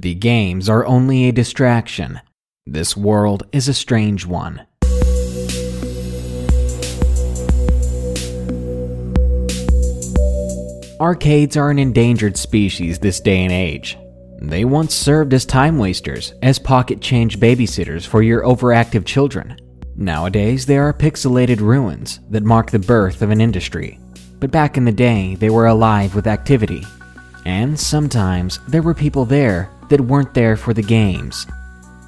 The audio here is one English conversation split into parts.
The games are only a distraction. This world is a strange one. Arcades are an endangered species this day and age. They once served as time wasters, as pocket change babysitters for your overactive children. Nowadays, they are pixelated ruins that mark the birth of an industry. But back in the day, they were alive with activity. And sometimes there were people there that weren't there for the games.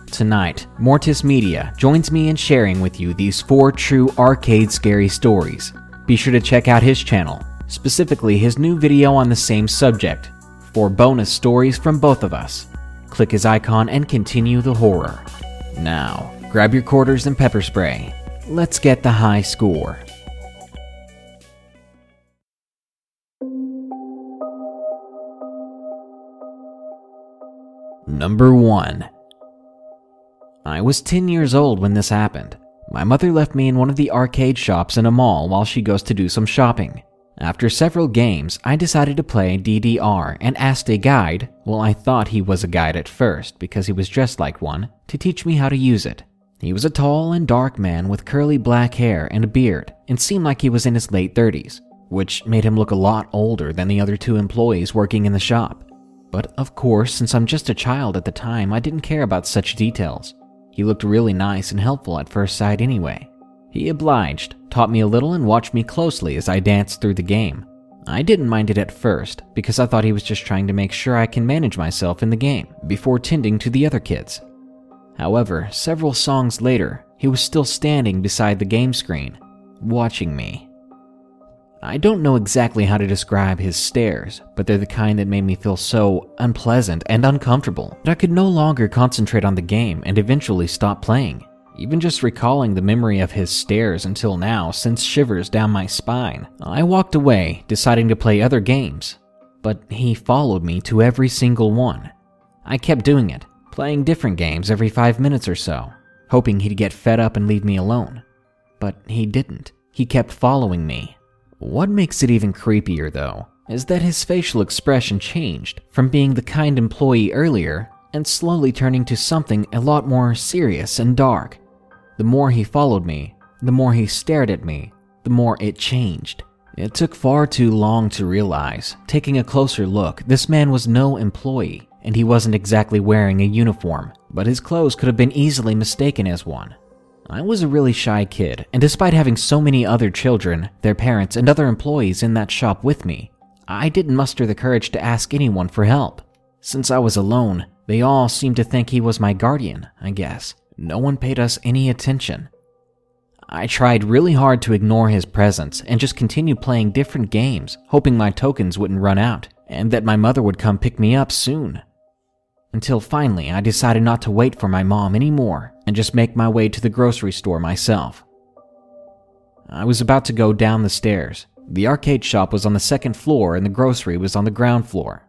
Tonight, Mortis Media joins me in sharing with you these four true arcade scary stories. Be sure to check out his channel, specifically his new video on the same subject, for bonus stories from both of us. Click his icon and continue the horror. Now, grab your quarters and pepper spray. Let's get the high score. Number 1 I was 10 years old when this happened. My mother left me in one of the arcade shops in a mall while she goes to do some shopping. After several games, I decided to play DDR and asked a guide, well, I thought he was a guide at first because he was dressed like one, to teach me how to use it. He was a tall and dark man with curly black hair and a beard and seemed like he was in his late 30s, which made him look a lot older than the other two employees working in the shop. But of course, since I'm just a child at the time, I didn't care about such details. He looked really nice and helpful at first sight anyway. He obliged, taught me a little, and watched me closely as I danced through the game. I didn't mind it at first, because I thought he was just trying to make sure I can manage myself in the game before tending to the other kids. However, several songs later, he was still standing beside the game screen, watching me. I don't know exactly how to describe his stares, but they're the kind that made me feel so unpleasant and uncomfortable that I could no longer concentrate on the game and eventually stop playing. Even just recalling the memory of his stares until now sends shivers down my spine. I walked away, deciding to play other games, but he followed me to every single one. I kept doing it, playing different games every five minutes or so, hoping he'd get fed up and leave me alone. But he didn't. He kept following me. What makes it even creepier, though, is that his facial expression changed from being the kind employee earlier and slowly turning to something a lot more serious and dark. The more he followed me, the more he stared at me, the more it changed. It took far too long to realize, taking a closer look, this man was no employee, and he wasn't exactly wearing a uniform, but his clothes could have been easily mistaken as one. I was a really shy kid, and despite having so many other children, their parents, and other employees in that shop with me, I didn't muster the courage to ask anyone for help. Since I was alone, they all seemed to think he was my guardian, I guess. No one paid us any attention. I tried really hard to ignore his presence and just continue playing different games, hoping my tokens wouldn't run out and that my mother would come pick me up soon. Until finally, I decided not to wait for my mom anymore and just make my way to the grocery store myself. I was about to go down the stairs. The arcade shop was on the second floor and the grocery was on the ground floor.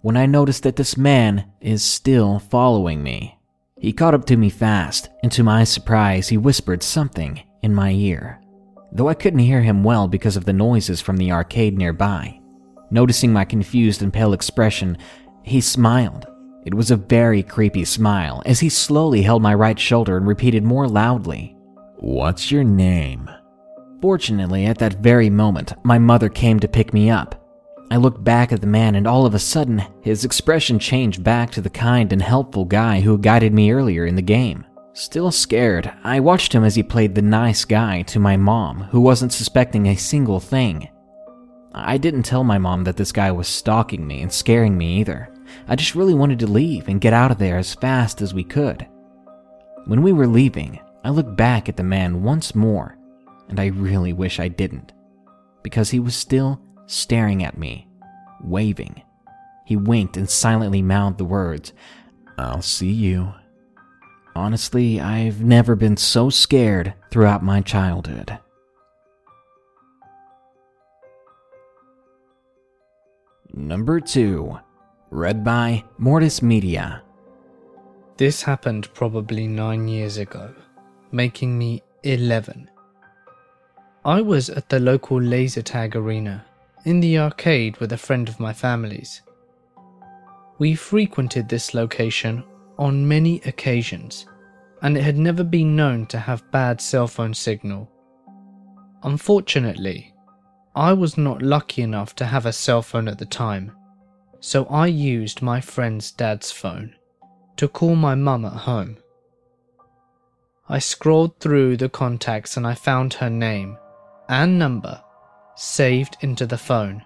When I noticed that this man is still following me. He caught up to me fast, and to my surprise, he whispered something in my ear. Though I couldn't hear him well because of the noises from the arcade nearby. Noticing my confused and pale expression, he smiled. It was a very creepy smile as he slowly held my right shoulder and repeated more loudly, What's your name? Fortunately, at that very moment, my mother came to pick me up. I looked back at the man, and all of a sudden, his expression changed back to the kind and helpful guy who guided me earlier in the game. Still scared, I watched him as he played the nice guy to my mom, who wasn't suspecting a single thing. I didn't tell my mom that this guy was stalking me and scaring me either. I just really wanted to leave and get out of there as fast as we could. When we were leaving, I looked back at the man once more, and I really wish I didn't, because he was still staring at me, waving. He winked and silently mouthed the words, I'll see you. Honestly, I've never been so scared throughout my childhood. Number 2. Read by Mortis Media. This happened probably nine years ago, making me 11. I was at the local laser tag arena in the arcade with a friend of my family's. We frequented this location on many occasions, and it had never been known to have bad cell phone signal. Unfortunately, I was not lucky enough to have a cell phone at the time, so I used my friend's dad's phone to call my mum at home. I scrolled through the contacts and I found her name and number saved into the phone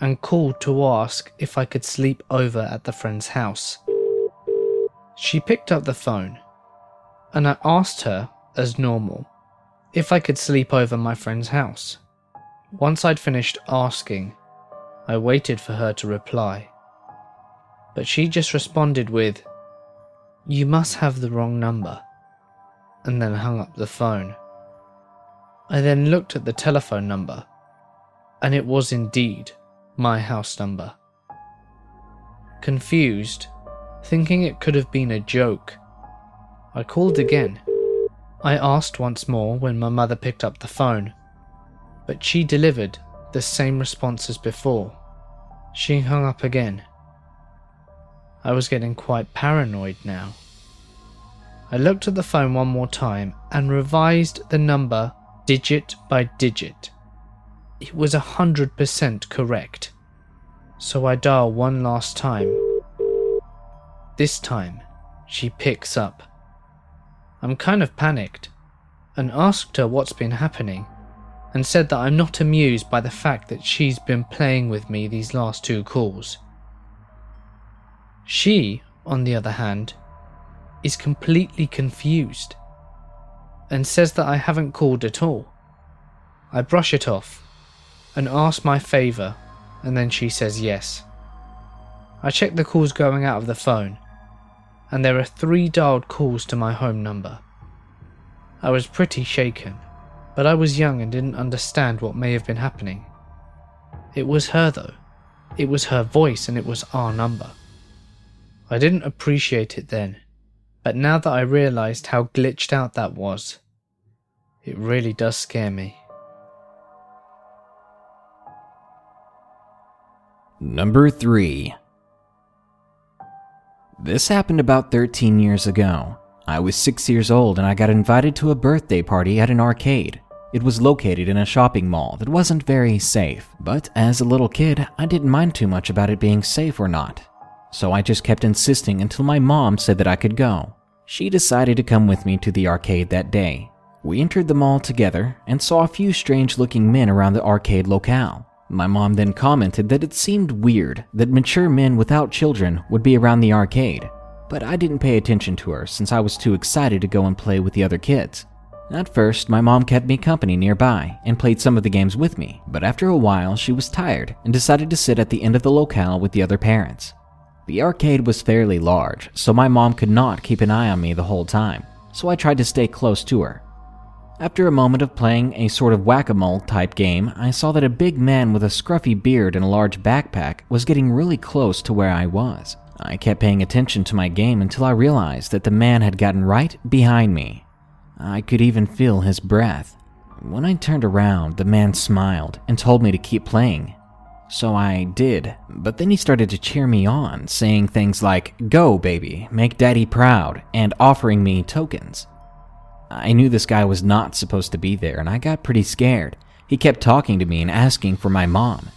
and called to ask if I could sleep over at the friend's house. She picked up the phone and I asked her, as normal, if I could sleep over my friend's house. Once I'd finished asking, I waited for her to reply. But she just responded with, You must have the wrong number, and then hung up the phone. I then looked at the telephone number, and it was indeed my house number. Confused, thinking it could have been a joke, I called again. I asked once more when my mother picked up the phone, but she delivered the same response as before. She hung up again. I was getting quite paranoid now. I looked at the phone one more time and revised the number digit by digit. It was a hundred percent correct. So I dial one last time. This time, she picks up. I'm kind of panicked and asked her what's been happening and said that I'm not amused by the fact that she's been playing with me these last two calls. She, on the other hand, is completely confused and says that I haven't called at all. I brush it off and ask my favour, and then she says yes. I check the calls going out of the phone and there are three dialed calls to my home number. I was pretty shaken, but I was young and didn't understand what may have been happening. It was her though. It was her voice and it was our number. I didn't appreciate it then, but now that I realized how glitched out that was, it really does scare me. Number 3 this happened about 13 years ago. I was 6 years old and I got invited to a birthday party at an arcade. It was located in a shopping mall that wasn't very safe, but as a little kid, I didn't mind too much about it being safe or not. So I just kept insisting until my mom said that I could go. She decided to come with me to the arcade that day. We entered the mall together and saw a few strange looking men around the arcade locale. My mom then commented that it seemed weird that mature men without children would be around the arcade, but I didn't pay attention to her since I was too excited to go and play with the other kids. At first, my mom kept me company nearby and played some of the games with me, but after a while, she was tired and decided to sit at the end of the locale with the other parents. The arcade was fairly large, so my mom could not keep an eye on me the whole time, so I tried to stay close to her. After a moment of playing a sort of whack a mole type game, I saw that a big man with a scruffy beard and a large backpack was getting really close to where I was. I kept paying attention to my game until I realized that the man had gotten right behind me. I could even feel his breath. When I turned around, the man smiled and told me to keep playing. So I did, but then he started to cheer me on, saying things like, Go, baby, make daddy proud, and offering me tokens. I knew this guy was not supposed to be there, and I got pretty scared. He kept talking to me and asking for my mom.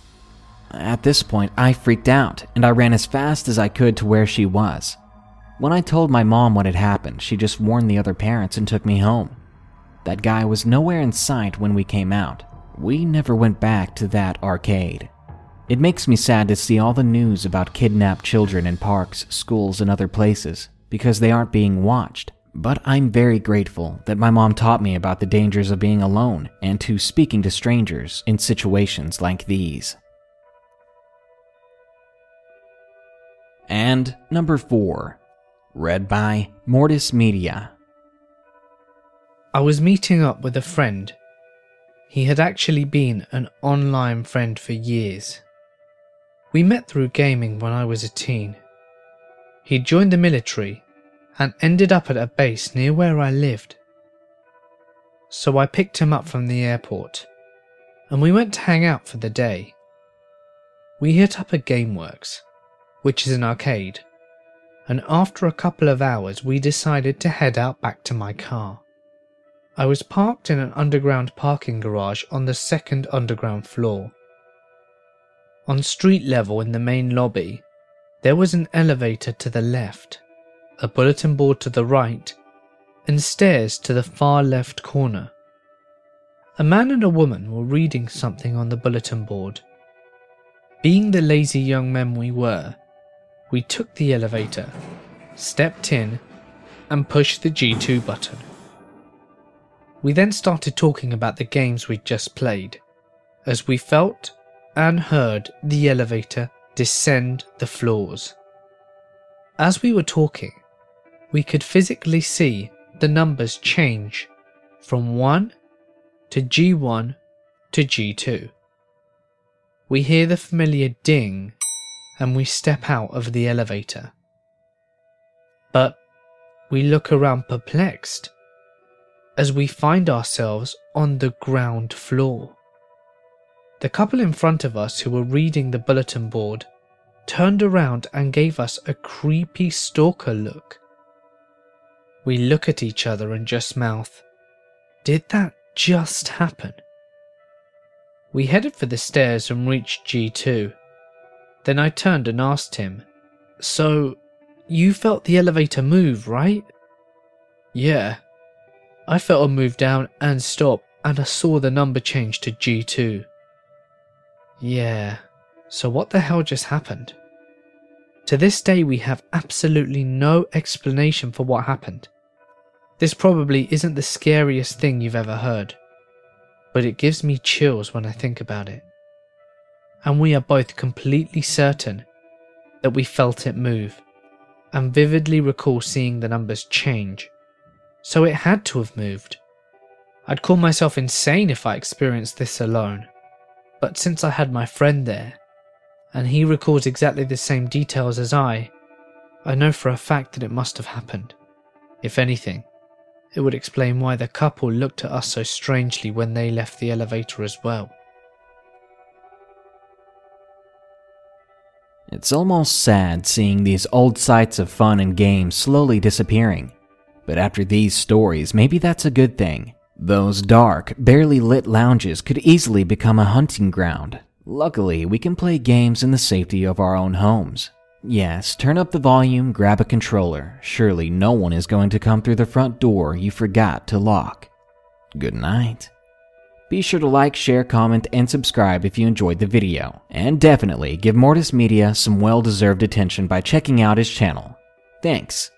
At this point, I freaked out, and I ran as fast as I could to where she was. When I told my mom what had happened, she just warned the other parents and took me home. That guy was nowhere in sight when we came out. We never went back to that arcade. It makes me sad to see all the news about kidnapped children in parks, schools, and other places because they aren't being watched. But I'm very grateful that my mom taught me about the dangers of being alone and to speaking to strangers in situations like these. And number 4, read by Mortis Media. I was meeting up with a friend. He had actually been an online friend for years. We met through gaming when I was a teen. He joined the military and ended up at a base near where I lived. So I picked him up from the airport and we went to hang out for the day. We hit up a Gameworks, which is an arcade. And after a couple of hours, we decided to head out back to my car. I was parked in an underground parking garage on the second underground floor. On street level in the main lobby, there was an elevator to the left, a bulletin board to the right, and stairs to the far left corner. A man and a woman were reading something on the bulletin board. Being the lazy young men we were, we took the elevator, stepped in, and pushed the G2 button. We then started talking about the games we'd just played, as we felt and heard the elevator descend the floors. As we were talking, we could physically see the numbers change from 1 to G1 to G2. We hear the familiar ding and we step out of the elevator. But we look around perplexed as we find ourselves on the ground floor. The couple in front of us who were reading the bulletin board turned around and gave us a creepy stalker look. We look at each other and just mouth, Did that just happen? We headed for the stairs and reached G2. Then I turned and asked him, So, you felt the elevator move, right? Yeah. I felt it move down and stop, and I saw the number change to G2. Yeah. So, what the hell just happened? To this day, we have absolutely no explanation for what happened. This probably isn't the scariest thing you've ever heard, but it gives me chills when I think about it. And we are both completely certain that we felt it move, and vividly recall seeing the numbers change. So it had to have moved. I'd call myself insane if I experienced this alone, but since I had my friend there, and he recalls exactly the same details as I, I know for a fact that it must have happened. If anything, it would explain why the couple looked at us so strangely when they left the elevator as well. It's almost sad seeing these old sites of fun and games slowly disappearing. But after these stories, maybe that's a good thing. Those dark, barely lit lounges could easily become a hunting ground. Luckily, we can play games in the safety of our own homes. Yes, turn up the volume, grab a controller. Surely no one is going to come through the front door you forgot to lock. Good night. Be sure to like, share, comment, and subscribe if you enjoyed the video. And definitely give Mortis Media some well deserved attention by checking out his channel. Thanks.